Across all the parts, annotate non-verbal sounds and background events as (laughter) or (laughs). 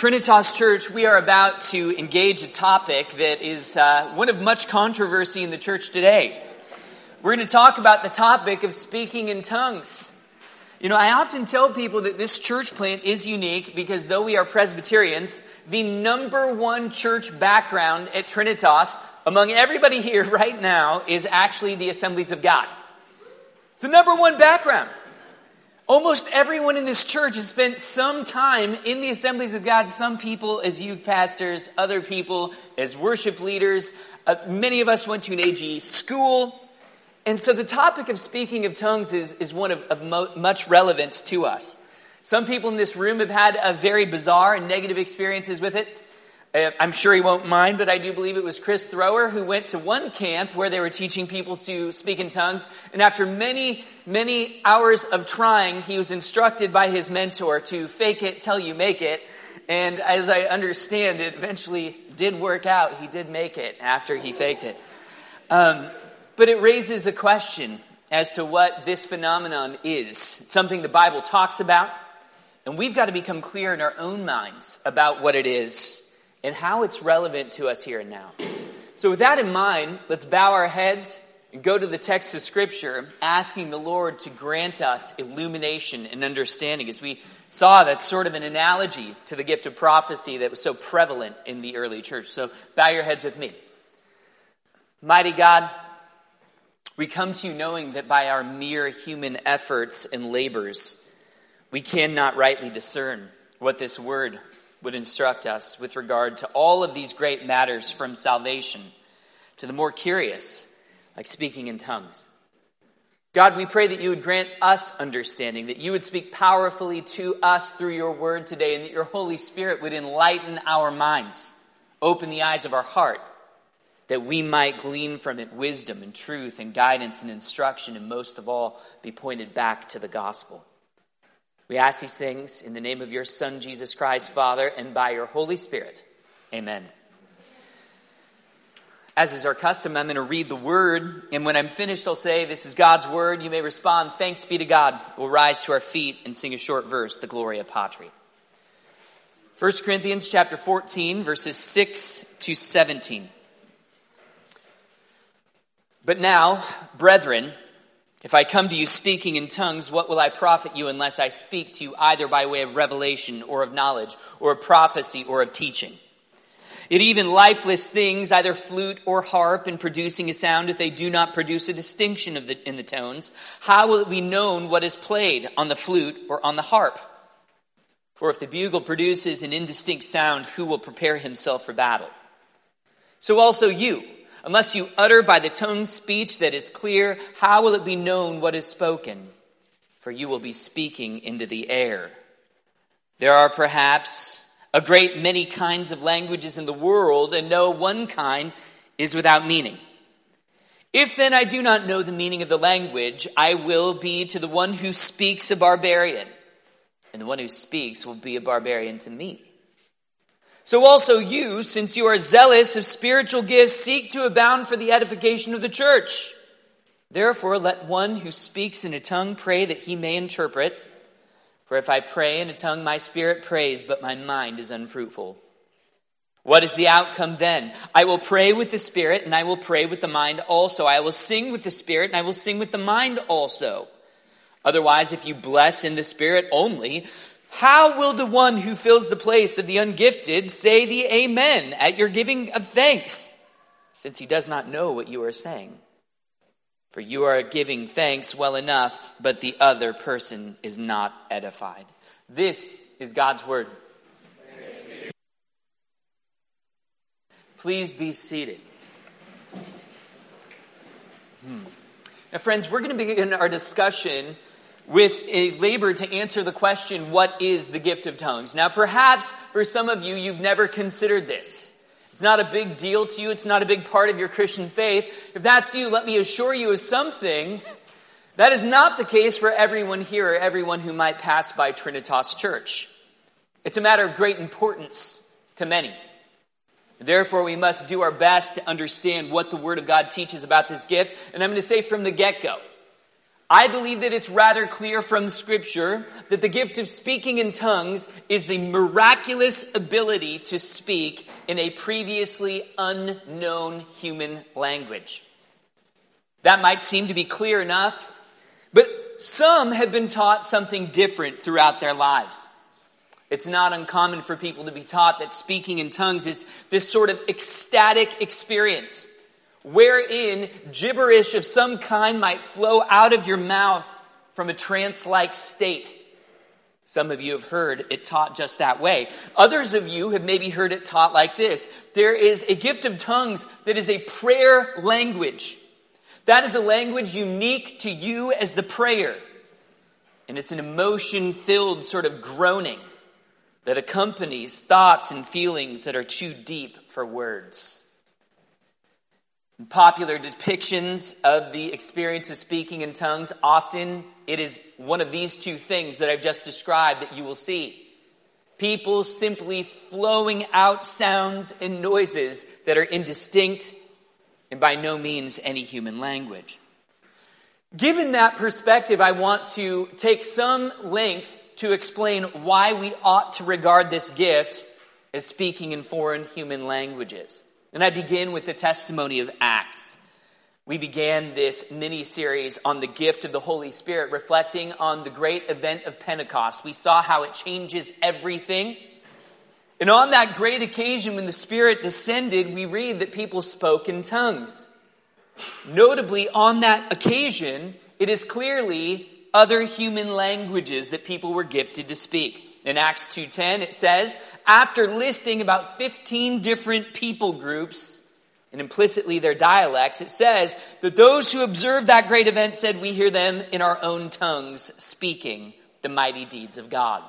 Trinitas Church, we are about to engage a topic that is uh, one of much controversy in the church today. We're going to talk about the topic of speaking in tongues. You know, I often tell people that this church plant is unique because though we are Presbyterians, the number one church background at Trinitas among everybody here (laughs) right now is actually the Assemblies of God. It's the number one background. Almost everyone in this church has spent some time in the assemblies of God, some people as youth pastors, other people as worship leaders. Uh, many of us went to an AG school. And so the topic of speaking of tongues is, is one of, of mo- much relevance to us. Some people in this room have had a very bizarre and negative experiences with it. Uh, I'm sure he won't mind, but I do believe it was Chris Thrower who went to one camp where they were teaching people to speak in tongues. And after many, many hours of trying, he was instructed by his mentor to fake it till you make it. And as I understand it, eventually did work out. He did make it after he faked it. Um, but it raises a question as to what this phenomenon is. It's something the Bible talks about, and we've got to become clear in our own minds about what it is and how it's relevant to us here and now. So, with that in mind, let's bow our heads and go to the text of Scripture, asking the Lord to grant us illumination and understanding. As we saw, that's sort of an analogy to the gift of prophecy that was so prevalent in the early church. So, bow your heads with me. Mighty God, we come to you knowing that by our mere human efforts and labors, we cannot rightly discern what this word would instruct us with regard to all of these great matters from salvation to the more curious, like speaking in tongues. God, we pray that you would grant us understanding, that you would speak powerfully to us through your word today, and that your Holy Spirit would enlighten our minds, open the eyes of our heart, that we might glean from it wisdom and truth and guidance and instruction, and most of all, be pointed back to the gospel. We ask these things in the name of your Son, Jesus Christ, Father, and by your Holy Spirit. Amen. As is our custom, I'm going to read the word, and when I'm finished, I'll say, This is God's word. You may respond, Thanks be to God. We'll rise to our feet and sing a short verse, the Gloria Patri. 1 Corinthians chapter 14, verses 6 to 17. But now, brethren, if I come to you speaking in tongues, what will I profit you unless I speak to you either by way of revelation or of knowledge or of prophecy or of teaching? Yet even lifeless things, either flute or harp, in producing a sound, if they do not produce a distinction the, in the tones, how will it be known what is played on the flute or on the harp? For if the bugle produces an indistinct sound, who will prepare himself for battle? So also you, Unless you utter by the tongue speech that is clear, how will it be known what is spoken? For you will be speaking into the air. There are perhaps a great many kinds of languages in the world, and no one kind is without meaning. If then I do not know the meaning of the language, I will be to the one who speaks a barbarian, and the one who speaks will be a barbarian to me. So also you, since you are zealous of spiritual gifts, seek to abound for the edification of the church. Therefore, let one who speaks in a tongue pray that he may interpret. For if I pray in a tongue, my spirit prays, but my mind is unfruitful. What is the outcome then? I will pray with the spirit, and I will pray with the mind also. I will sing with the spirit, and I will sing with the mind also. Otherwise, if you bless in the spirit only, how will the one who fills the place of the ungifted say the Amen at your giving of thanks, since he does not know what you are saying? For you are giving thanks well enough, but the other person is not edified. This is God's word. Please be seated. Hmm. Now, friends, we're going to begin our discussion with a labor to answer the question, what is the gift of tongues? Now, perhaps for some of you, you've never considered this. It's not a big deal to you. It's not a big part of your Christian faith. If that's you, let me assure you of something. That is not the case for everyone here or everyone who might pass by Trinitas Church. It's a matter of great importance to many. Therefore, we must do our best to understand what the Word of God teaches about this gift. And I'm going to say from the get go, I believe that it's rather clear from Scripture that the gift of speaking in tongues is the miraculous ability to speak in a previously unknown human language. That might seem to be clear enough, but some have been taught something different throughout their lives. It's not uncommon for people to be taught that speaking in tongues is this sort of ecstatic experience wherein gibberish of some kind might flow out of your mouth from a trance like state. Some of you have heard it taught just that way. Others of you have maybe heard it taught like this. There is a gift of tongues that is a prayer language. That is a language unique to you as the prayer. And it's an emotion filled sort of groaning that accompanies thoughts and feelings that are too deep for words popular depictions of the experience of speaking in tongues, often it is one of these two things that I've just described that you will see. People simply flowing out sounds and noises that are indistinct and by no means any human language. Given that perspective, I want to take some length to explain why we ought to regard this gift as speaking in foreign human languages. And I begin with the testimony of Acts. We began this mini series on the gift of the Holy Spirit, reflecting on the great event of Pentecost. We saw how it changes everything. And on that great occasion, when the Spirit descended, we read that people spoke in tongues. Notably, on that occasion, it is clearly other human languages that people were gifted to speak. In Acts 2:10 it says, after listing about 15 different people groups and implicitly their dialects, it says that those who observed that great event said, We hear them in our own tongues speaking the mighty deeds of God.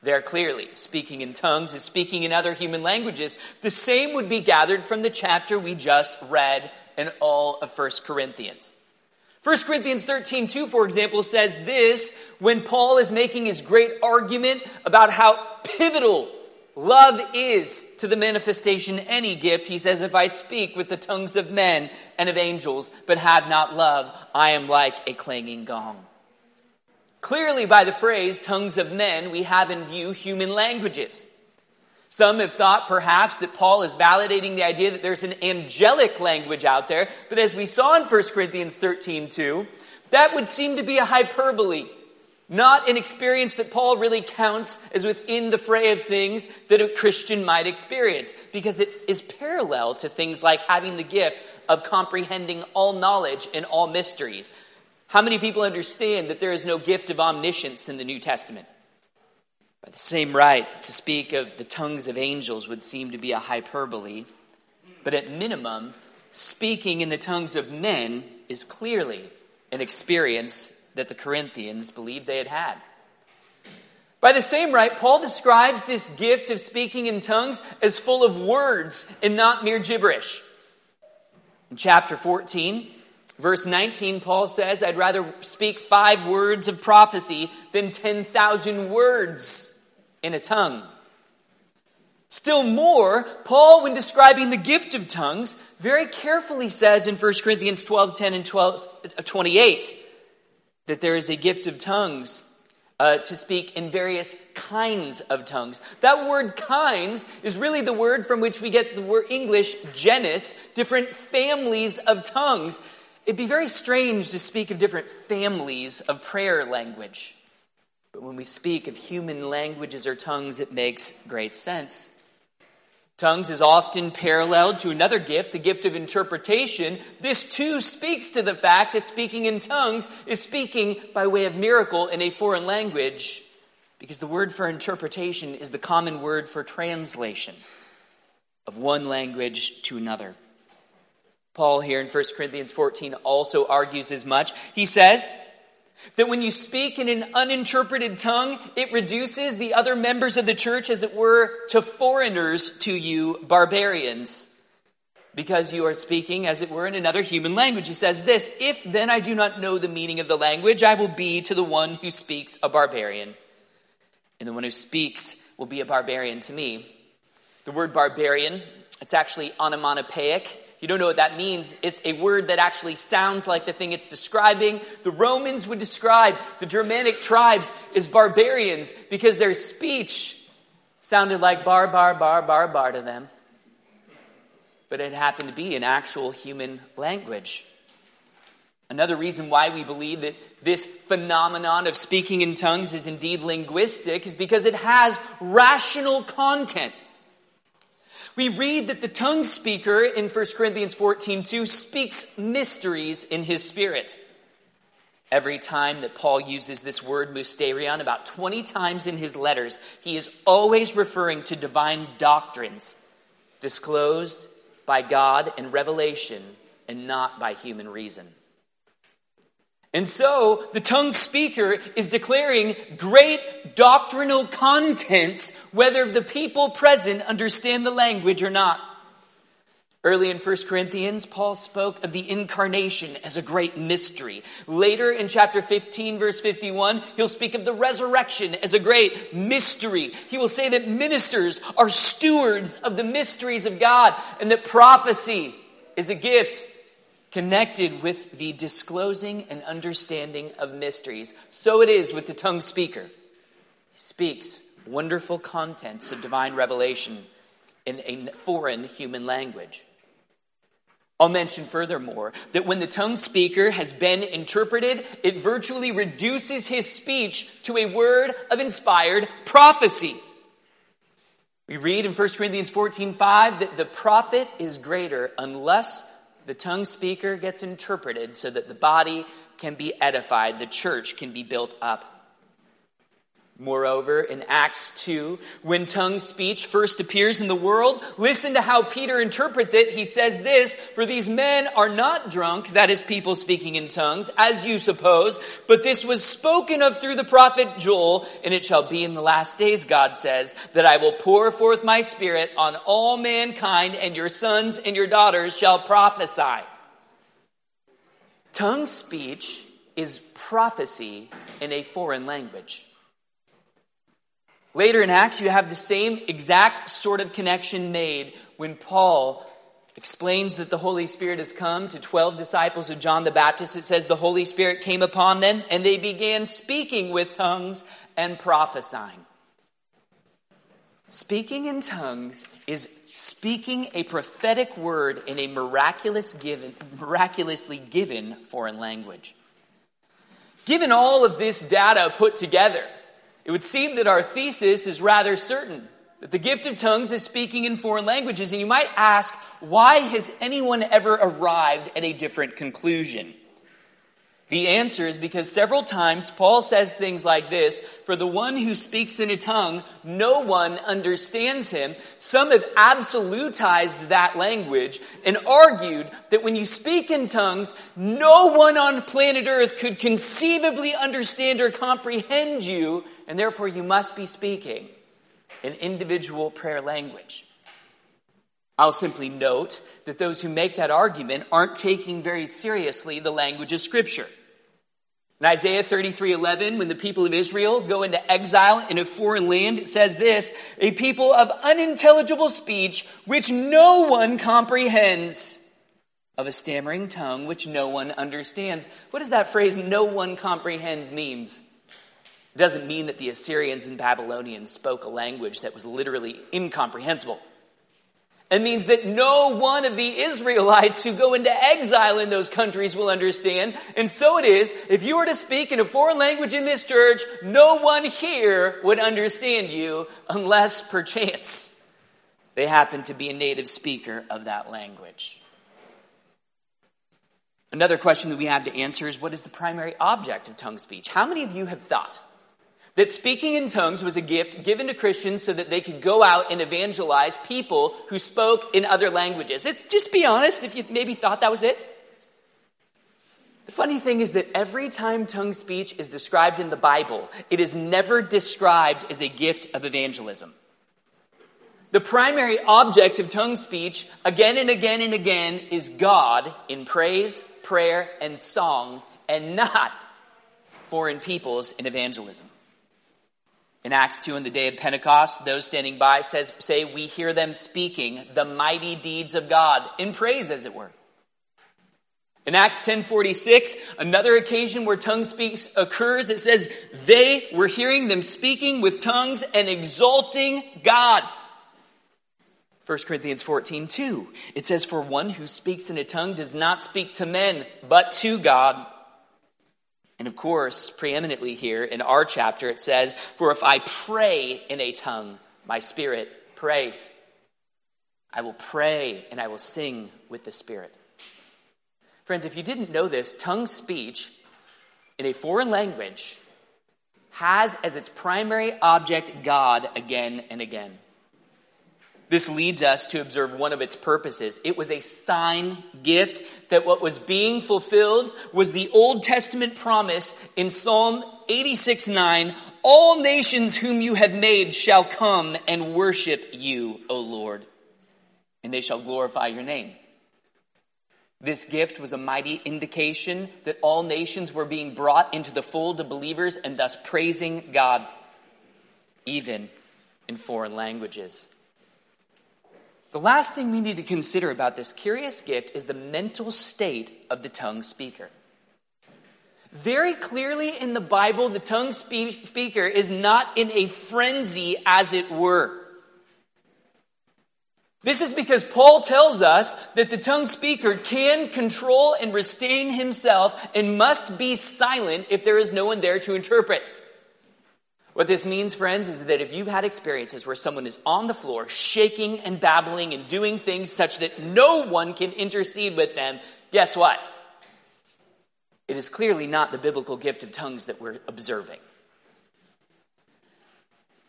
There clearly, speaking in tongues is speaking in other human languages. The same would be gathered from the chapter we just read in all of 1 Corinthians. 1 Corinthians 13, 2, for example, says this when Paul is making his great argument about how pivotal love is to the manifestation any gift. He says, If I speak with the tongues of men and of angels, but have not love, I am like a clanging gong. Clearly, by the phrase tongues of men, we have in view human languages. Some have thought perhaps that Paul is validating the idea that there's an angelic language out there, but as we saw in 1 Corinthians 13 2, that would seem to be a hyperbole, not an experience that Paul really counts as within the fray of things that a Christian might experience, because it is parallel to things like having the gift of comprehending all knowledge and all mysteries. How many people understand that there is no gift of omniscience in the New Testament? The same right, to speak of the tongues of angels would seem to be a hyperbole, but at minimum, speaking in the tongues of men is clearly an experience that the Corinthians believed they had had. By the same right, Paul describes this gift of speaking in tongues as full of words and not mere gibberish. In chapter 14, verse 19, Paul says, I'd rather speak five words of prophecy than 10,000 words in a tongue. Still more, Paul, when describing the gift of tongues, very carefully says in 1 Corinthians 12 10 and 12, uh, 28 that there is a gift of tongues uh, to speak in various kinds of tongues. That word kinds is really the word from which we get the word English genus, different families of tongues. It'd be very strange to speak of different families of prayer language. But when we speak of human languages or tongues, it makes great sense. Tongues is often paralleled to another gift, the gift of interpretation. This too speaks to the fact that speaking in tongues is speaking by way of miracle in a foreign language, because the word for interpretation is the common word for translation of one language to another. Paul here in 1 Corinthians 14 also argues as much. He says, that when you speak in an uninterpreted tongue, it reduces the other members of the church, as it were, to foreigners to you, barbarians, because you are speaking, as it were, in another human language. He says this If then I do not know the meaning of the language, I will be to the one who speaks a barbarian, and the one who speaks will be a barbarian to me. The word barbarian, it's actually onomatopoeic. If you don't know what that means, it's a word that actually sounds like the thing it's describing. The Romans would describe the Germanic tribes as barbarians because their speech sounded like bar, bar, bar, bar, bar to them. But it happened to be an actual human language. Another reason why we believe that this phenomenon of speaking in tongues is indeed linguistic is because it has rational content. We read that the tongue speaker in 1 Corinthians 14 2 speaks mysteries in his spirit. Every time that Paul uses this word mysterion, about 20 times in his letters, he is always referring to divine doctrines disclosed by God in revelation and not by human reason. And so the tongue speaker is declaring great doctrinal contents, whether the people present understand the language or not. Early in 1 Corinthians, Paul spoke of the incarnation as a great mystery. Later in chapter 15, verse 51, he'll speak of the resurrection as a great mystery. He will say that ministers are stewards of the mysteries of God and that prophecy is a gift connected with the disclosing and understanding of mysteries. So it is with the tongue speaker. He speaks wonderful contents of divine revelation in a foreign human language. I'll mention furthermore that when the tongue speaker has been interpreted, it virtually reduces his speech to a word of inspired prophecy. We read in 1 Corinthians 14 5 that the prophet is greater unless the tongue speaker gets interpreted so that the body can be edified, the church can be built up. Moreover, in Acts 2, when tongue speech first appears in the world, listen to how Peter interprets it. He says this, for these men are not drunk, that is people speaking in tongues, as you suppose, but this was spoken of through the prophet Joel, and it shall be in the last days, God says, that I will pour forth my spirit on all mankind, and your sons and your daughters shall prophesy. Tongue speech is prophecy in a foreign language. Later in Acts, you have the same exact sort of connection made when Paul explains that the Holy Spirit has come to 12 disciples of John the Baptist. It says the Holy Spirit came upon them and they began speaking with tongues and prophesying. Speaking in tongues is speaking a prophetic word in a miraculous given, miraculously given foreign language. Given all of this data put together, it would seem that our thesis is rather certain that the gift of tongues is speaking in foreign languages. And you might ask, why has anyone ever arrived at a different conclusion? The answer is because several times Paul says things like this For the one who speaks in a tongue, no one understands him. Some have absolutized that language and argued that when you speak in tongues, no one on planet Earth could conceivably understand or comprehend you, and therefore you must be speaking an individual prayer language. I'll simply note that those who make that argument aren't taking very seriously the language of Scripture. In Isaiah 33 11, when the people of Israel go into exile in a foreign land, it says this a people of unintelligible speech, which no one comprehends, of a stammering tongue, which no one understands. What does that phrase, no one comprehends, means? It doesn't mean that the Assyrians and Babylonians spoke a language that was literally incomprehensible. It means that no one of the Israelites who go into exile in those countries will understand. And so it is, if you were to speak in a foreign language in this church, no one here would understand you unless perchance they happen to be a native speaker of that language. Another question that we have to answer is what is the primary object of tongue speech? How many of you have thought that speaking in tongues was a gift given to Christians so that they could go out and evangelize people who spoke in other languages. It, just be honest if you maybe thought that was it. The funny thing is that every time tongue speech is described in the Bible, it is never described as a gift of evangelism. The primary object of tongue speech, again and again and again, is God in praise, prayer, and song, and not foreign peoples in evangelism. In Acts 2, on the day of Pentecost, those standing by says, say, We hear them speaking the mighty deeds of God, in praise, as it were. In Acts 10:46, another occasion where tongue speaks occurs, it says they were hearing them speaking with tongues and exalting God. 1 Corinthians 14, 2. It says, For one who speaks in a tongue does not speak to men, but to God. And of course, preeminently here in our chapter, it says, For if I pray in a tongue, my spirit prays. I will pray and I will sing with the Spirit. Friends, if you didn't know this, tongue speech in a foreign language has as its primary object God again and again. This leads us to observe one of its purposes. It was a sign gift that what was being fulfilled was the Old Testament promise in Psalm 86 9 All nations whom you have made shall come and worship you, O Lord, and they shall glorify your name. This gift was a mighty indication that all nations were being brought into the fold of believers and thus praising God, even in foreign languages. The last thing we need to consider about this curious gift is the mental state of the tongue speaker. Very clearly in the Bible, the tongue speaker is not in a frenzy, as it were. This is because Paul tells us that the tongue speaker can control and restrain himself and must be silent if there is no one there to interpret. What this means, friends, is that if you've had experiences where someone is on the floor, shaking and babbling and doing things such that no one can intercede with them, guess what? It is clearly not the biblical gift of tongues that we're observing.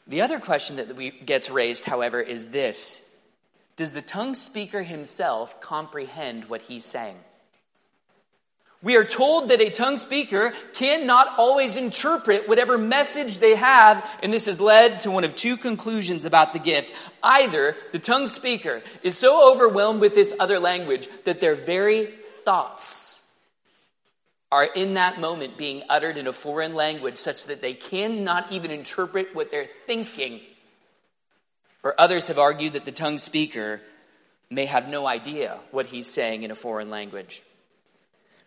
The other question that we, gets raised, however, is this does the tongue speaker himself comprehend what he's saying? We are told that a tongue speaker cannot always interpret whatever message they have, and this has led to one of two conclusions about the gift. Either the tongue speaker is so overwhelmed with this other language that their very thoughts are in that moment being uttered in a foreign language such that they cannot even interpret what they're thinking or others have argued that the tongue speaker may have no idea what he's saying in a foreign language.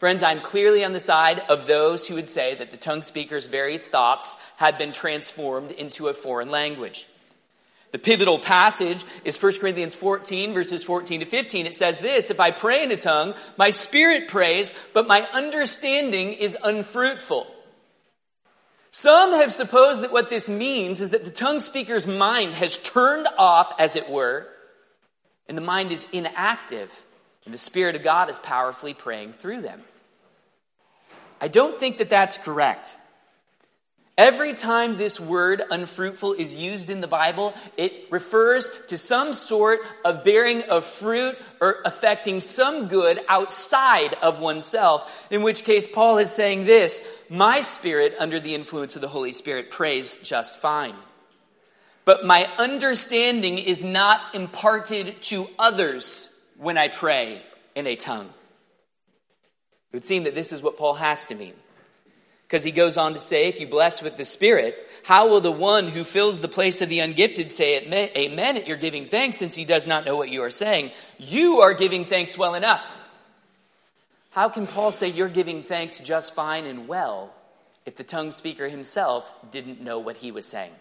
Friends, I'm clearly on the side of those who would say that the tongue speaker's very thoughts had been transformed into a foreign language. The pivotal passage is 1 Corinthians 14, verses 14 to 15. It says this If I pray in a tongue, my spirit prays, but my understanding is unfruitful. Some have supposed that what this means is that the tongue speaker's mind has turned off, as it were, and the mind is inactive, and the Spirit of God is powerfully praying through them. I don't think that that's correct. Every time this word unfruitful is used in the Bible, it refers to some sort of bearing of fruit or affecting some good outside of oneself. In which case, Paul is saying this My spirit, under the influence of the Holy Spirit, prays just fine. But my understanding is not imparted to others when I pray in a tongue. It would seem that this is what Paul has to mean. Because he goes on to say, if you bless with the Spirit, how will the one who fills the place of the ungifted say amen at your giving thanks since he does not know what you are saying? You are giving thanks well enough. How can Paul say you're giving thanks just fine and well if the tongue speaker himself didn't know what he was saying?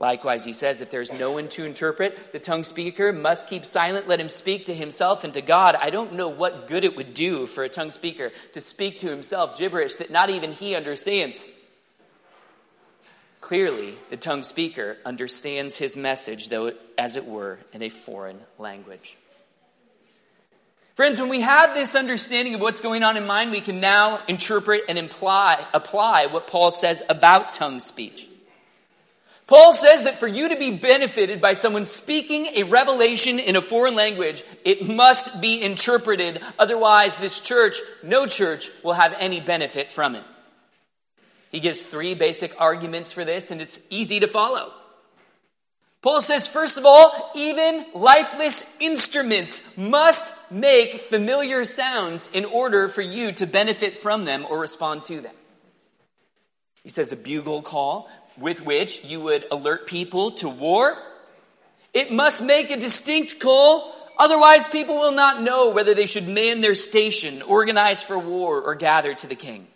Likewise, he says, if there's no one to interpret, the tongue speaker must keep silent. Let him speak to himself and to God. I don't know what good it would do for a tongue speaker to speak to himself gibberish that not even he understands. Clearly, the tongue speaker understands his message, though, as it were, in a foreign language. Friends, when we have this understanding of what's going on in mind, we can now interpret and imply, apply what Paul says about tongue speech. Paul says that for you to be benefited by someone speaking a revelation in a foreign language, it must be interpreted. Otherwise, this church, no church, will have any benefit from it. He gives three basic arguments for this, and it's easy to follow. Paul says, first of all, even lifeless instruments must make familiar sounds in order for you to benefit from them or respond to them. He says a bugle call with which you would alert people to war. It must make a distinct call, otherwise, people will not know whether they should man their station, organize for war, or gather to the king.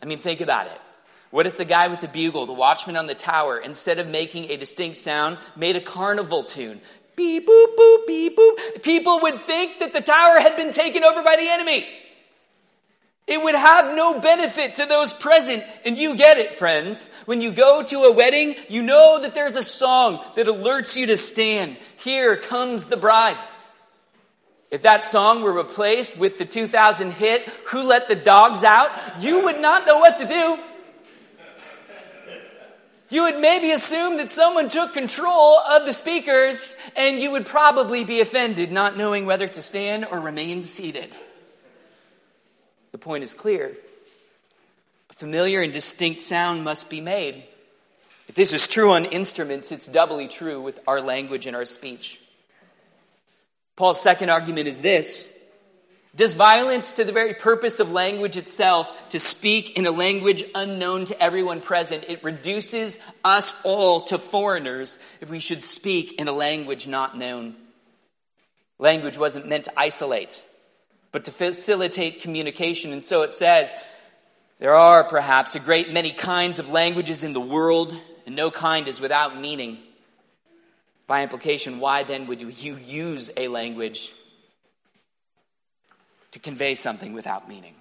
I mean, think about it. What if the guy with the bugle, the watchman on the tower, instead of making a distinct sound, made a carnival tune? Beep, boop, boop, beep, boop. People would think that the tower had been taken over by the enemy. It would have no benefit to those present. And you get it, friends. When you go to a wedding, you know that there's a song that alerts you to stand. Here comes the bride. If that song were replaced with the 2000 hit, Who Let the Dogs Out, you would not know what to do you would maybe assume that someone took control of the speakers and you would probably be offended, not knowing whether to stand or remain seated. The point is clear. A familiar and distinct sound must be made. If this is true on instruments, it's doubly true with our language and our speech. Paul's second argument is this does violence to the very purpose of language itself to speak in a language unknown to everyone present. It reduces us all to foreigners if we should speak in a language not known. Language wasn't meant to isolate, but to facilitate communication. And so it says, there are perhaps a great many kinds of languages in the world, and no kind is without meaning. By implication, why then would you use a language to convey something without meaning.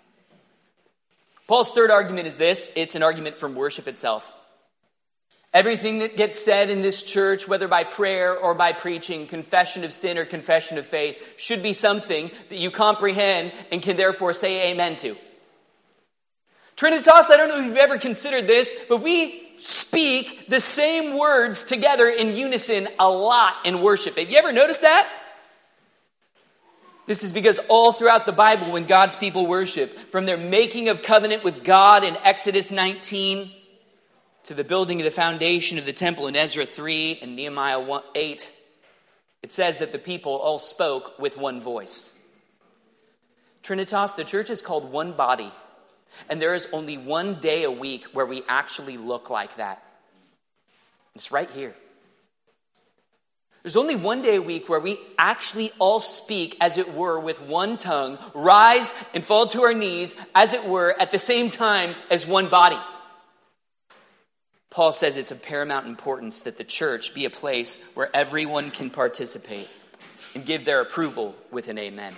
Paul's third argument is this it's an argument from worship itself. Everything that gets said in this church, whether by prayer or by preaching, confession of sin or confession of faith, should be something that you comprehend and can therefore say amen to. Trinitas, I don't know if you've ever considered this, but we speak the same words together in unison a lot in worship. Have you ever noticed that? This is because all throughout the Bible, when God's people worship, from their making of covenant with God in Exodus 19 to the building of the foundation of the temple in Ezra 3 and Nehemiah 1, 8, it says that the people all spoke with one voice. Trinitas, the church is called one body, and there is only one day a week where we actually look like that. It's right here. There's only one day a week where we actually all speak, as it were, with one tongue, rise and fall to our knees, as it were, at the same time as one body. Paul says it's of paramount importance that the church be a place where everyone can participate and give their approval with an amen.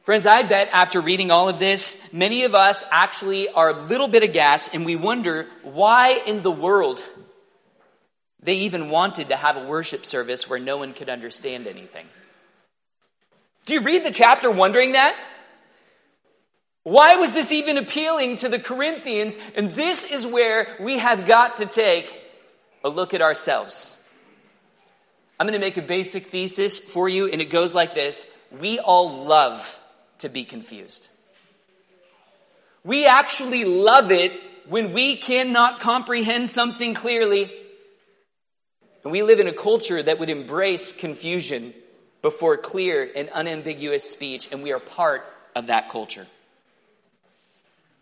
Friends, I bet after reading all of this, many of us actually are a little bit aghast and we wonder why in the world they even wanted to have a worship service where no one could understand anything. Do you read the chapter wondering that? Why was this even appealing to the Corinthians? And this is where we have got to take a look at ourselves. I'm going to make a basic thesis for you, and it goes like this We all love to be confused. We actually love it when we cannot comprehend something clearly and we live in a culture that would embrace confusion before clear and unambiguous speech, and we are part of that culture.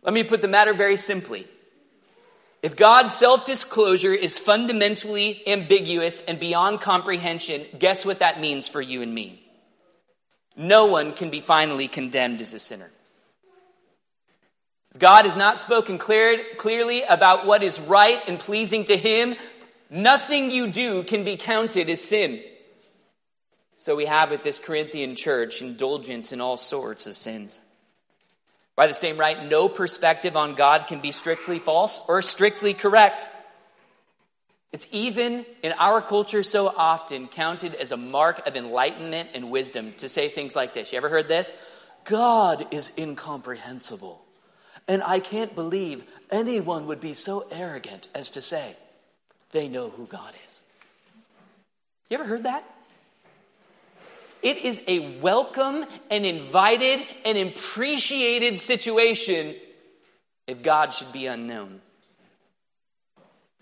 Let me put the matter very simply. If God's self disclosure is fundamentally ambiguous and beyond comprehension, guess what that means for you and me? No one can be finally condemned as a sinner. If God has not spoken clear, clearly about what is right and pleasing to Him, Nothing you do can be counted as sin. So we have with this Corinthian church indulgence in all sorts of sins. By the same right, no perspective on God can be strictly false or strictly correct. It's even in our culture so often counted as a mark of enlightenment and wisdom to say things like this. You ever heard this? God is incomprehensible. And I can't believe anyone would be so arrogant as to say, they know who God is. You ever heard that? It is a welcome and invited and appreciated situation if God should be unknown.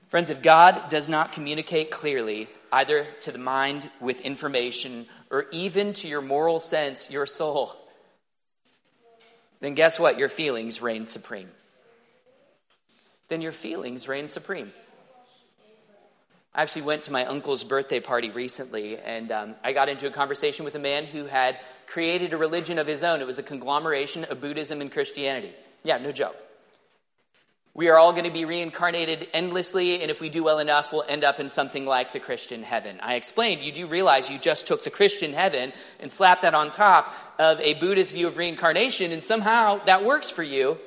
Friends, if God does not communicate clearly, either to the mind with information or even to your moral sense, your soul, then guess what? Your feelings reign supreme. then your feelings reign supreme. I actually went to my uncle's birthday party recently, and um, I got into a conversation with a man who had created a religion of his own. It was a conglomeration of Buddhism and Christianity. Yeah, no joke. We are all going to be reincarnated endlessly, and if we do well enough, we'll end up in something like the Christian heaven. I explained, you do realize you just took the Christian heaven and slapped that on top of a Buddhist view of reincarnation, and somehow that works for you.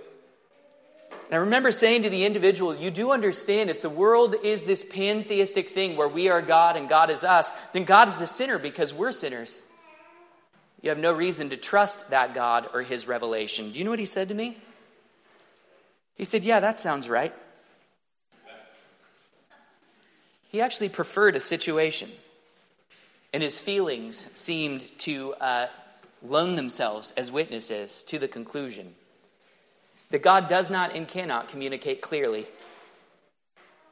And I remember saying to the individual, you do understand if the world is this pantheistic thing where we are God and God is us, then God is the sinner because we're sinners. You have no reason to trust that God or his revelation. Do you know what he said to me? He said, Yeah, that sounds right. He actually preferred a situation, and his feelings seemed to uh, loan themselves as witnesses to the conclusion that God does not and cannot communicate clearly.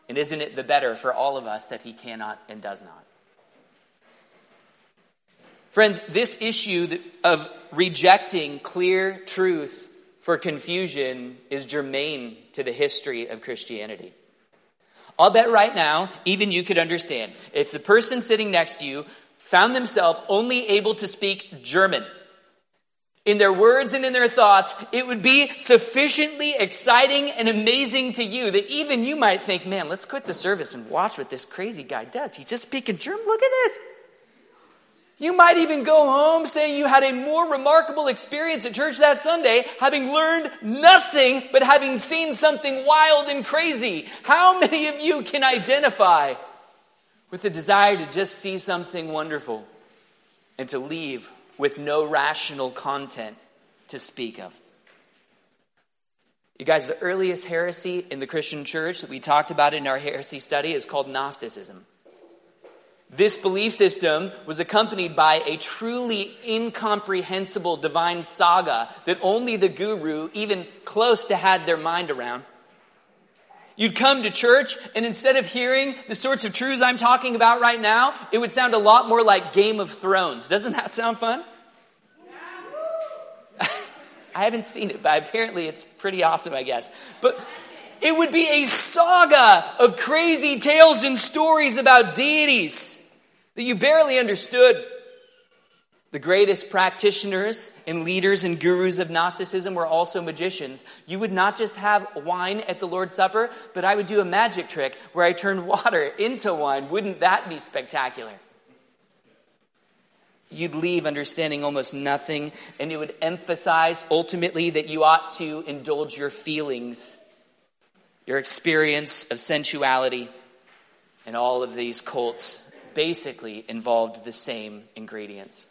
And isn't it the better for all of us that he cannot and does not? Friends, this issue of rejecting clear truth for confusion is germane to the history of Christianity. I'll bet right now, even you could understand, if the person sitting next to you found themselves only able to speak German, in their words and in their thoughts, it would be sufficiently exciting and amazing to you that even you might think, man, let's quit the service and watch what this crazy guy does. He's just speaking German. Look at this. You might even go home saying you had a more remarkable experience at church that Sunday, having learned nothing but having seen something wild and crazy. How many of you can identify with the desire to just see something wonderful and to leave with no rational content to speak of. You guys, the earliest heresy in the Christian church that we talked about in our heresy study is called Gnosticism. This belief system was accompanied by a truly incomprehensible divine saga that only the guru, even close to, had their mind around. You'd come to church, and instead of hearing the sorts of truths I'm talking about right now, it would sound a lot more like Game of Thrones. Doesn't that sound fun? (laughs) I haven't seen it, but apparently it's pretty awesome, I guess. But it would be a saga of crazy tales and stories about deities that you barely understood. The greatest practitioners and leaders and gurus of Gnosticism were also magicians. You would not just have wine at the Lord's Supper, but I would do a magic trick where I turn (laughs) water into wine. Wouldn't that be spectacular? You'd leave understanding almost nothing, and it would emphasize ultimately that you ought to indulge your feelings, your experience of sensuality, and all of these cults basically involved the same ingredients.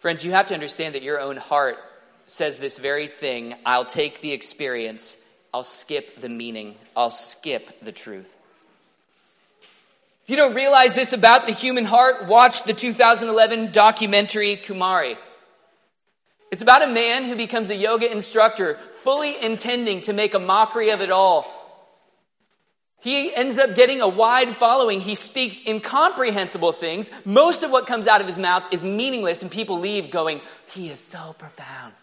Friends, you have to understand that your own heart says this very thing I'll take the experience, I'll skip the meaning, I'll skip the truth. If you don't realize this about the human heart, watch the 2011 documentary Kumaré. It's about a man who becomes a yoga instructor, fully intending to make a mockery of it all. He ends up getting a wide following. He speaks incomprehensible things. Most of what comes out of his mouth is meaningless, and people leave going, He is so profound.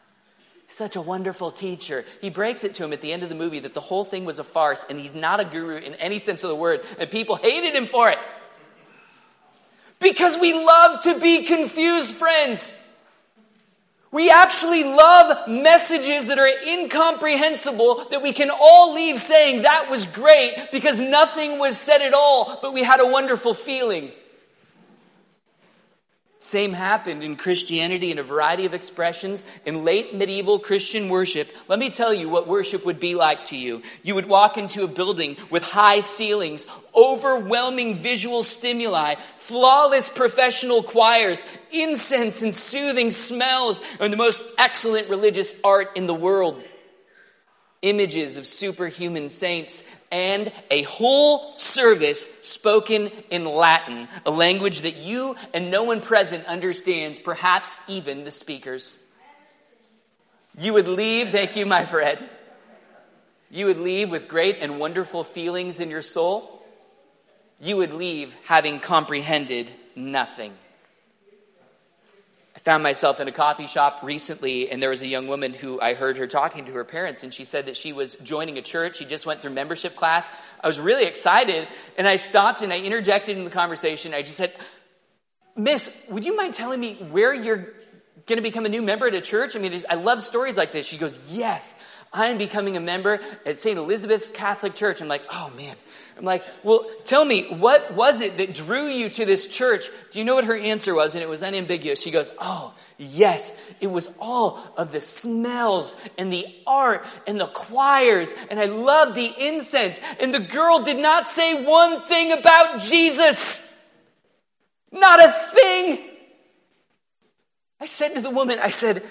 Such a wonderful teacher. He breaks it to him at the end of the movie that the whole thing was a farce, and he's not a guru in any sense of the word, and people hated him for it. Because we love to be confused, friends. We actually love messages that are incomprehensible that we can all leave saying that was great because nothing was said at all, but we had a wonderful feeling. Same happened in Christianity in a variety of expressions. In late medieval Christian worship, let me tell you what worship would be like to you. You would walk into a building with high ceilings, overwhelming visual stimuli, flawless professional choirs, incense and soothing smells, and the most excellent religious art in the world images of superhuman saints, and a whole service spoken in Latin, a language that you and no one present understands, perhaps even the speakers. You would leave, thank you, my friend. You would leave with great and wonderful feelings in your soul. You would leave having comprehended nothing. Found myself in a coffee shop recently, and there was a young woman who I heard her talking to her parents, and she said that she was joining a church. She just went through membership class. I was really excited, and I stopped and I interjected in the conversation. I just said, Miss, would you mind telling me where you're going to become a new member at a church? I mean, I love stories like this. She goes, Yes, I am becoming a member at St. Elizabeth's Catholic Church. I'm like, Oh man. I'm like, Well, tell me, what was it that drew you to this church? Do you know what her answer was? And it was unambiguous. She goes, Oh, yes, it was all of the smells and the art and the choirs. And I loved the incense. And the girl did not say one thing about Jesus. Not a thing. I said to the woman, I said,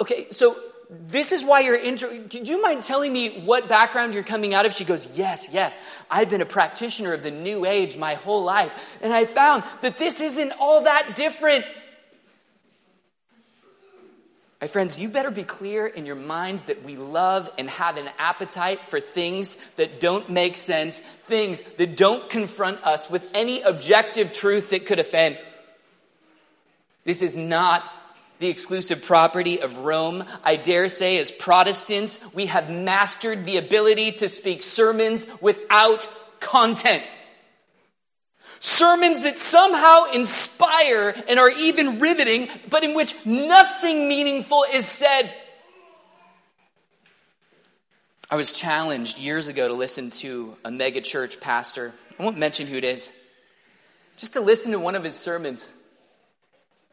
okay, so this is why you're intro. Do you mind telling me what background you're coming out of? She goes, Yes, yes. I've been a practitioner of the new age my whole life. And I found that this isn't all that different. My friends, you better be clear in your minds that we love and have an appetite for things that don't make sense, things that don't confront us with any objective truth that could offend. This is not the exclusive property of Rome. I dare say, as Protestants, we have mastered the ability to speak sermons without content. Sermons that somehow inspire and are even riveting, but in which nothing meaningful is said. I was challenged years ago to listen to a megachurch pastor. I won't mention who it is. Just to listen to one of his sermons.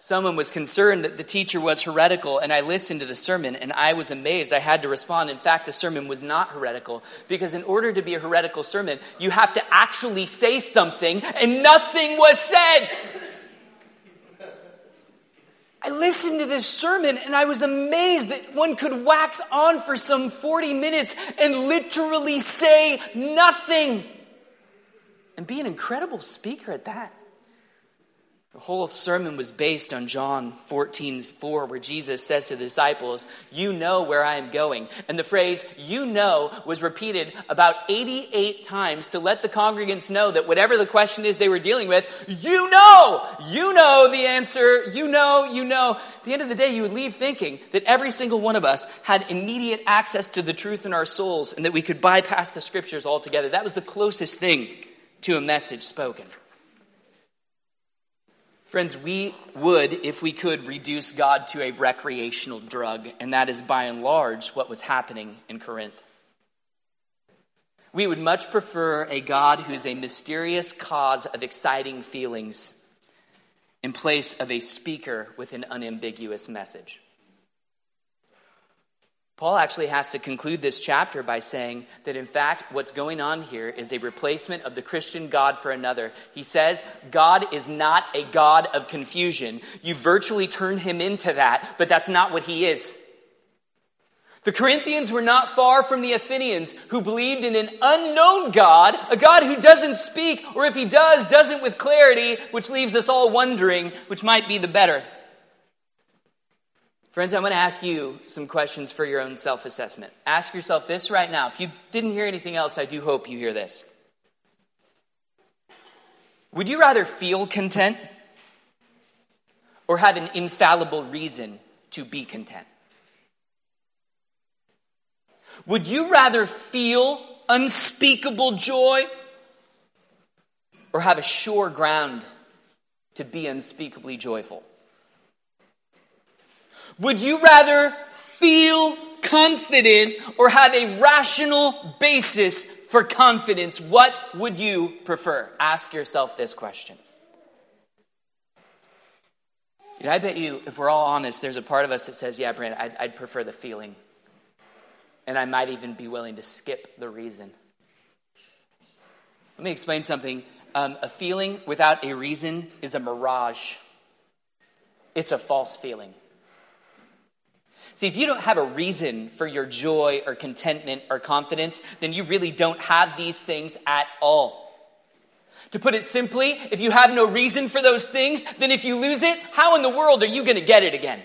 Someone was concerned that the teacher was heretical, and I listened to the sermon and I was amazed. I had to respond. In fact, the sermon was not heretical because, in order to be a heretical sermon, you have to actually say something, and nothing was said. I listened to this sermon and I was amazed that one could wax on for some 40 minutes and literally say nothing and be an incredible speaker at that. The whole sermon was based on John 14, 4, where Jesus says to the disciples, You know where I am going. And the phrase, you know, was repeated about 88 times to let the congregants know that whatever the question is they were dealing with, you know, you know the answer, you know, you know. At the end of the day, you would leave thinking that every single one of us had immediate access to the truth in our souls and that we could bypass the scriptures altogether. That was the closest thing to a message spoken. Friends, we would, if we could, reduce God to a recreational drug, and that is by and large what was happening in Corinth. We would much prefer a God who's a mysterious cause of exciting feelings in place of a speaker with an unambiguous message. Paul actually has to conclude this chapter by saying that in fact what's going on here is a replacement of the Christian God for another. He says God is not a God of confusion. You virtually turn him into that, but that's not what he is. The Corinthians were not far from the Athenians who believed in an unknown God, a God who doesn't speak, or if he does, doesn't with clarity, which leaves us all wondering which might be the better. Friends, I'm going to ask you some questions for your own self assessment. Ask yourself this right now. If you didn't hear anything else, I do hope you hear this. Would you rather feel content or have an infallible reason to be content? Would you rather feel unspeakable joy or have a sure ground to be unspeakably joyful? Would you rather feel confident or have a rational basis for confidence? What would you prefer? Ask yourself this question. And I bet you, if we're all honest, there's a part of us that says, yeah, Brandon, I'd, I'd prefer the feeling. And I might even be willing to skip the reason. Let me explain something. Um, a feeling without a reason is a mirage, it's a false feeling. See, if you don't have a reason for your joy or contentment or confidence, then you really don't have these things at all. To put it simply, if you have no reason for those things, then if you lose it, how in the world are you going to get it again?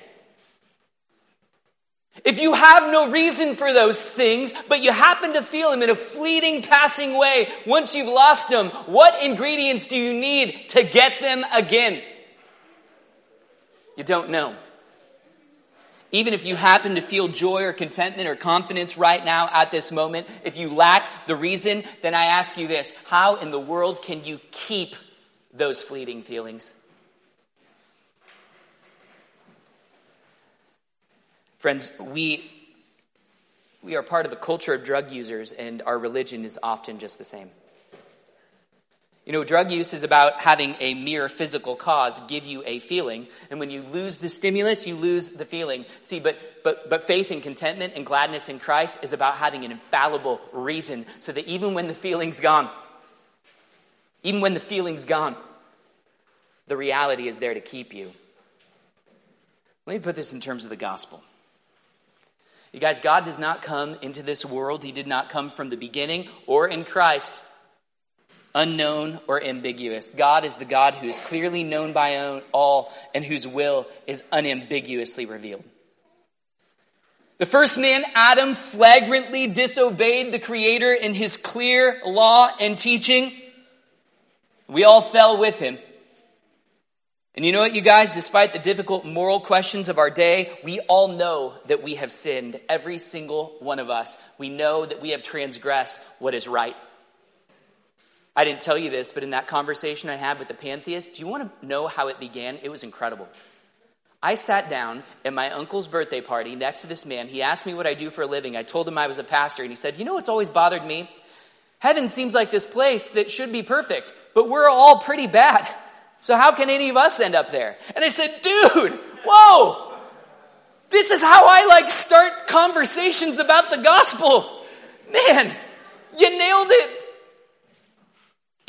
If you have no reason for those things, but you happen to feel them in a fleeting, passing way, once you've lost them, what ingredients do you need to get them again? You don't know. Even if you happen to feel joy or contentment or confidence right now at this moment, if you lack the reason, then I ask you this how in the world can you keep those fleeting feelings? Friends, we, we are part of a culture of drug users, and our religion is often just the same. You know, drug use is about having a mere physical cause give you a feeling, and when you lose the stimulus, you lose the feeling. See, but but but faith and contentment and gladness in Christ is about having an infallible reason, so that even when the feeling's gone, even when the feeling's gone, the reality is there to keep you. Let me put this in terms of the gospel. You guys, God does not come into this world. He did not come from the beginning or in Christ unknown or ambiguous. God is the God who is clearly known by all and whose will is unambiguously revealed. The first man, Adam, flagrantly disobeyed the Creator in his clear law and teaching. We all fell with him. And you know what, you guys? Despite the difficult moral questions of our day, we all know that we have sinned. Every single one of us. We know that we have transgressed what is right. I didn't tell you this, but in that conversation I had with the pantheist, do you want to know how it began? It was incredible. I sat down at my uncle's birthday party next to this man. He asked me what I do for a living. I told him I was a pastor, and he said, You know what's always bothered me? Heaven seems like this place that should be perfect, but we're all pretty bad. So how can any of us end up there? And I said, Dude, whoa! This is how I like start conversations about the gospel. Man, you nailed it.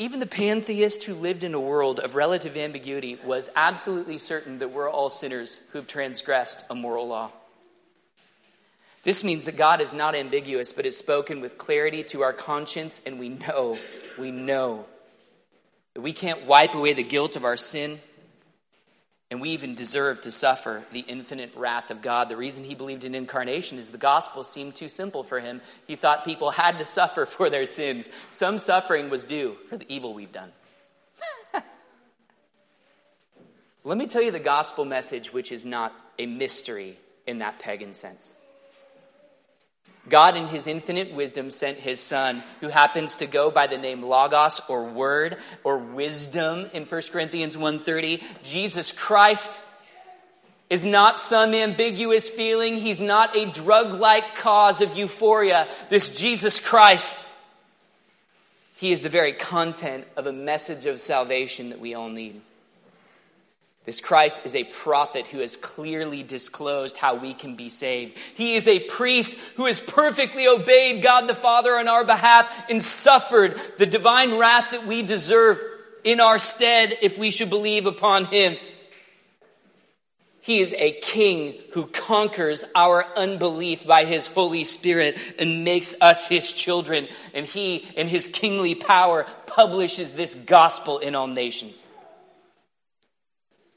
Even the pantheist who lived in a world of relative ambiguity was absolutely certain that we're all sinners who've transgressed a moral law. This means that God is not ambiguous, but is spoken with clarity to our conscience, and we know, we know that we can't wipe away the guilt of our sin and we even deserve to suffer the infinite wrath of God. The reason he believed in incarnation is the gospel seemed too simple for him. He thought people had to suffer for their sins. Some suffering was due for the evil we've done. (laughs) Let me tell you the gospel message, which is not a mystery in that pagan sense. God, in his infinite wisdom, sent his son, who happens to go by the name Logos or Word or Wisdom in 1 Corinthians 1.30. Jesus Christ is not some ambiguous feeling. He's not a drug-like cause of euphoria. This Jesus Christ, he is the very content of a message of salvation that we all need. This Christ is a prophet who has clearly disclosed how we can be saved. He is a priest who has perfectly obeyed God the Father on our behalf and suffered the divine wrath that we deserve in our stead if we should believe upon him. He is a king who conquers our unbelief by his Holy Spirit and makes us his children. And he, in his kingly power, publishes this gospel in all nations.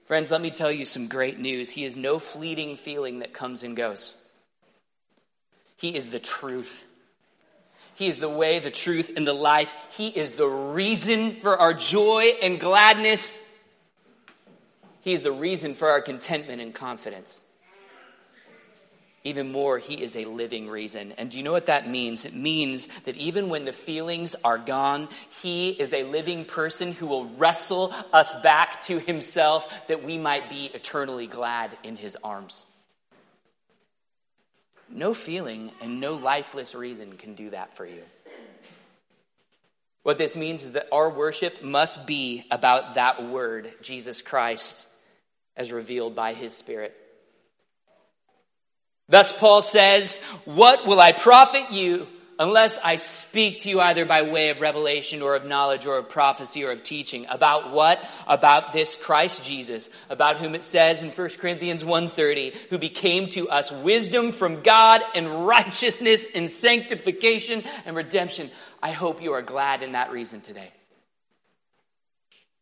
Friends, let me tell you some great news. He is no fleeting feeling that comes and goes. He is the truth. He is the way, the truth, and the life. He is the reason for our joy and gladness. He is the reason for our contentment and confidence. Even more, He is a living reason. And do you know what that means? It means that even when the feelings are gone, He is a living person who will wrestle us back to Himself that we might be eternally glad in His arms. No feeling and no lifeless reason can do that for you. What this means is that our worship must be about that word, Jesus Christ, as revealed by His Spirit. Thus, Paul says, What will I profit you unless I speak to you either by way of revelation or of knowledge or of prophecy or of teaching? About what? About this Christ Jesus, about whom it says in 1 Corinthians 1.30, who became to us wisdom from God and righteousness and sanctification and redemption. I hope you are glad in that reason today.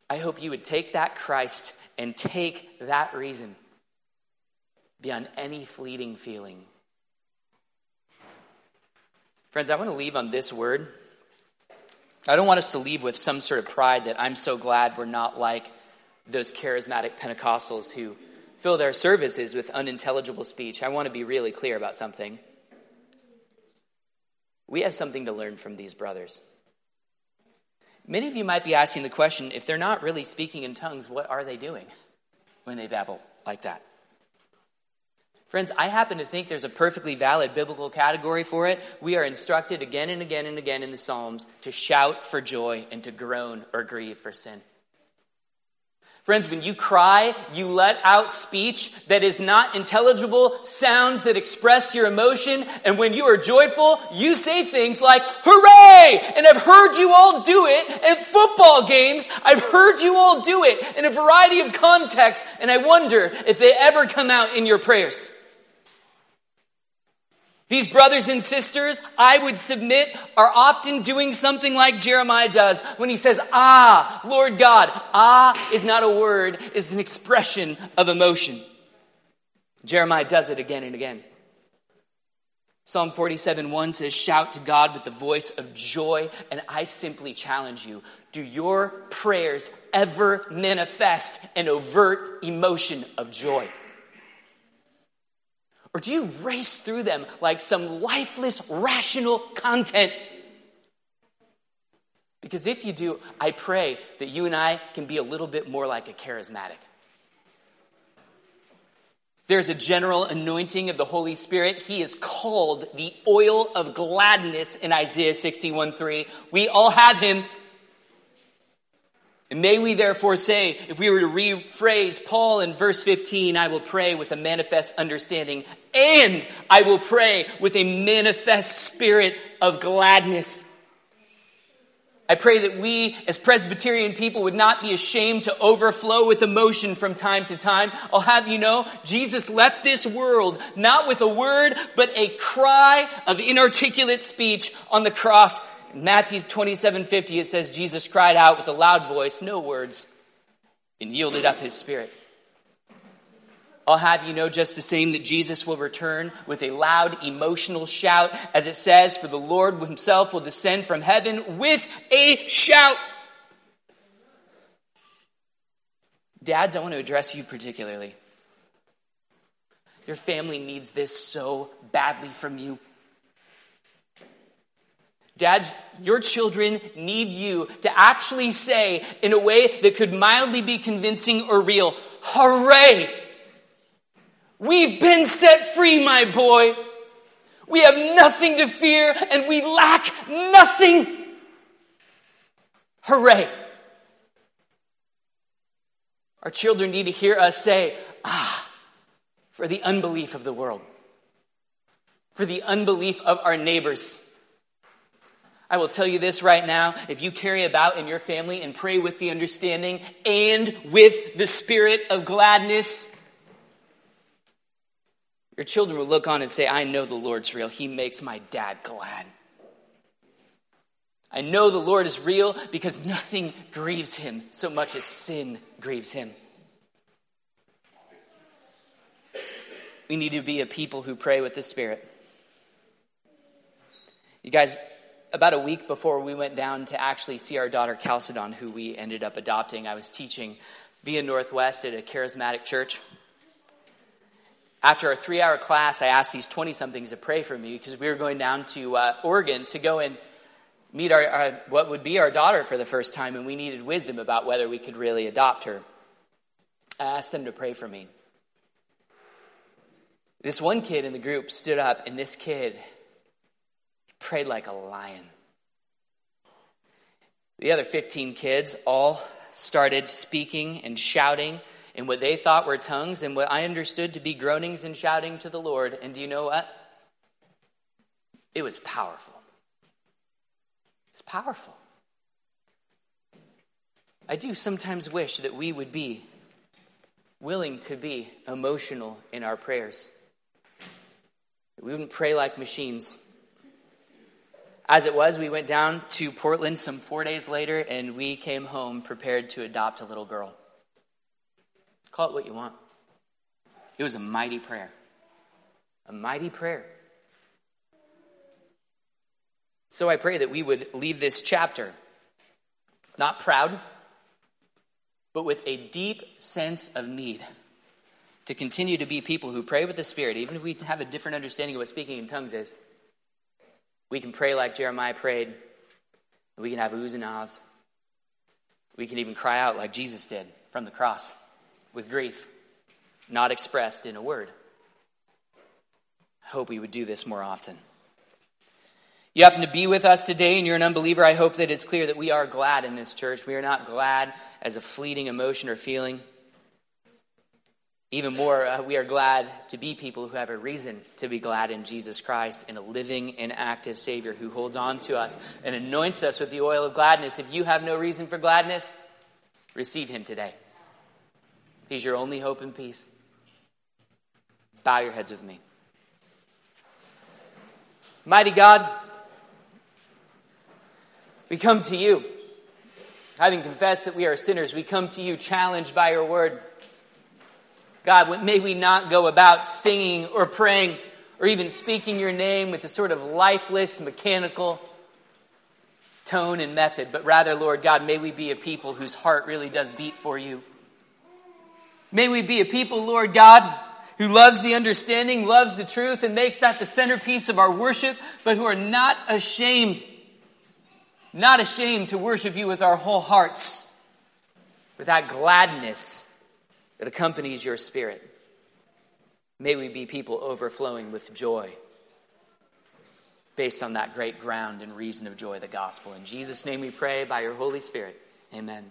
I hope you would take that Christ and take that reason beyond any fleeting feeling. Friends, I want to leave on this word. I don't want us to leave with some sort of pride that I'm so glad we're not like those charismatic Pentecostals who fill their services with unintelligible speech. I want to be really clear about something. We have something to learn from these brothers. Many of you might be asking the question if they're not really speaking in tongues, what are they doing when they babble like that? Friends, I happen to think there's a perfectly valid biblical category for it. We are instructed again and again and again in the Psalms to shout for joy and to groan or grieve for sin. Friends, when you cry, you let out speech that is not intelligible, sounds that express your emotion. And when you are joyful, you say things like, hooray! And I've heard you all do it at football games. I've heard you all do it in a variety of contexts. And I wonder if they ever come out in your prayers. These brothers and sisters, I would submit, are often doing something like Jeremiah does when he says, Ah, Lord God. Ah is not a word, it's an expression of emotion. Jeremiah does it again and again. Psalm 47 1 says, Shout to God with the voice of joy. And I simply challenge you do your prayers ever manifest an overt emotion of joy? Or do you race through them like some lifeless, rational content? Because if you do, I pray that you and I can be a little bit more like a charismatic. There's a general anointing of the Holy Spirit. He is called the oil of gladness in Isaiah 61 3. We all have him. And may we therefore say, if we were to rephrase Paul in verse 15, I will pray with a manifest understanding, and I will pray with a manifest spirit of gladness. I pray that we, as Presbyterian people, would not be ashamed to overflow with emotion from time to time. I'll have you know, Jesus left this world not with a word, but a cry of inarticulate speech on the cross in Matthew 27 50, it says, Jesus cried out with a loud voice, no words, and yielded up his spirit. I'll have you know just the same that Jesus will return with a loud emotional shout, as it says, for the Lord himself will descend from heaven with a shout. Dads, I want to address you particularly. Your family needs this so badly from you. Dads, your children need you to actually say, in a way that could mildly be convincing or real, hooray! We've been set free, my boy. We have nothing to fear and we lack nothing. Hooray! Our children need to hear us say, ah, for the unbelief of the world, for the unbelief of our neighbors I will tell you this right now. If you carry about in your family and pray with the understanding and with the spirit of gladness, your children will look on and say, I know the Lord's real. He makes my dad glad. I know the Lord is real because nothing grieves him so much as sin grieves him. We need to be a people who pray with the Spirit. You guys, about a week before we went down to actually see our daughter Chalcedon, who we ended up adopting, I was teaching via Northwest at a charismatic church. After a three hour class, I asked these 20 somethings to pray for me because we were going down to uh, Oregon to go and meet our, our, what would be our daughter for the first time, and we needed wisdom about whether we could really adopt her. I asked them to pray for me. This one kid in the group stood up, and this kid prayed like a lion. The other 15 kids all started speaking and shouting in what they thought were tongues and what I understood to be groanings and shouting to the Lord. And do you know what? It was powerful. It's powerful. I do sometimes wish that we would be willing to be emotional in our prayers. We wouldn't pray like machines. As it was, we went down to Portland some four days later and we came home prepared to adopt a little girl. Call it what you want. It was a mighty prayer. A mighty prayer. So I pray that we would leave this chapter not proud, but with a deep sense of need. to continue to be people who pray with the Spirit, even if we have a different understanding of what speaking in tongues is. We can pray like Jeremiah prayed. We can have oohs and ahs. We can even cry out like Jesus did from the cross with grief, not expressed in a word. I hope we would do this more often. You happen to be with us today and you're an unbeliever. I hope that it's clear that we are glad in this church. We are not glad as a fleeting emotion or feeling. Even more, uh, we are glad to be people who have a reason to be glad in Jesus Christ in a living and active Savior who holds on to us and anoints us with the oil of gladness. If you have no reason for gladness, receive Him today. He's your only hope and peace. Bow your heads with me. Mighty God, we come to you. Having confessed that we are sinners, we come to you challenged by your word. God, may we not go about singing or praying or even speaking your name with a sort of lifeless, mechanical tone and method, but rather, Lord God, may we be a people whose heart really does beat for you. May we be a people, Lord God, who loves the understanding, loves the truth, and makes that the centerpiece of our worship, but who are not ashamed, not ashamed to worship you with our whole hearts, with that gladness that accompanies your spirit. May we be people overflowing with joy based on that great ground and reason of joy, the gospel. In Jesus' name we pray by your Holy Spirit. Amen.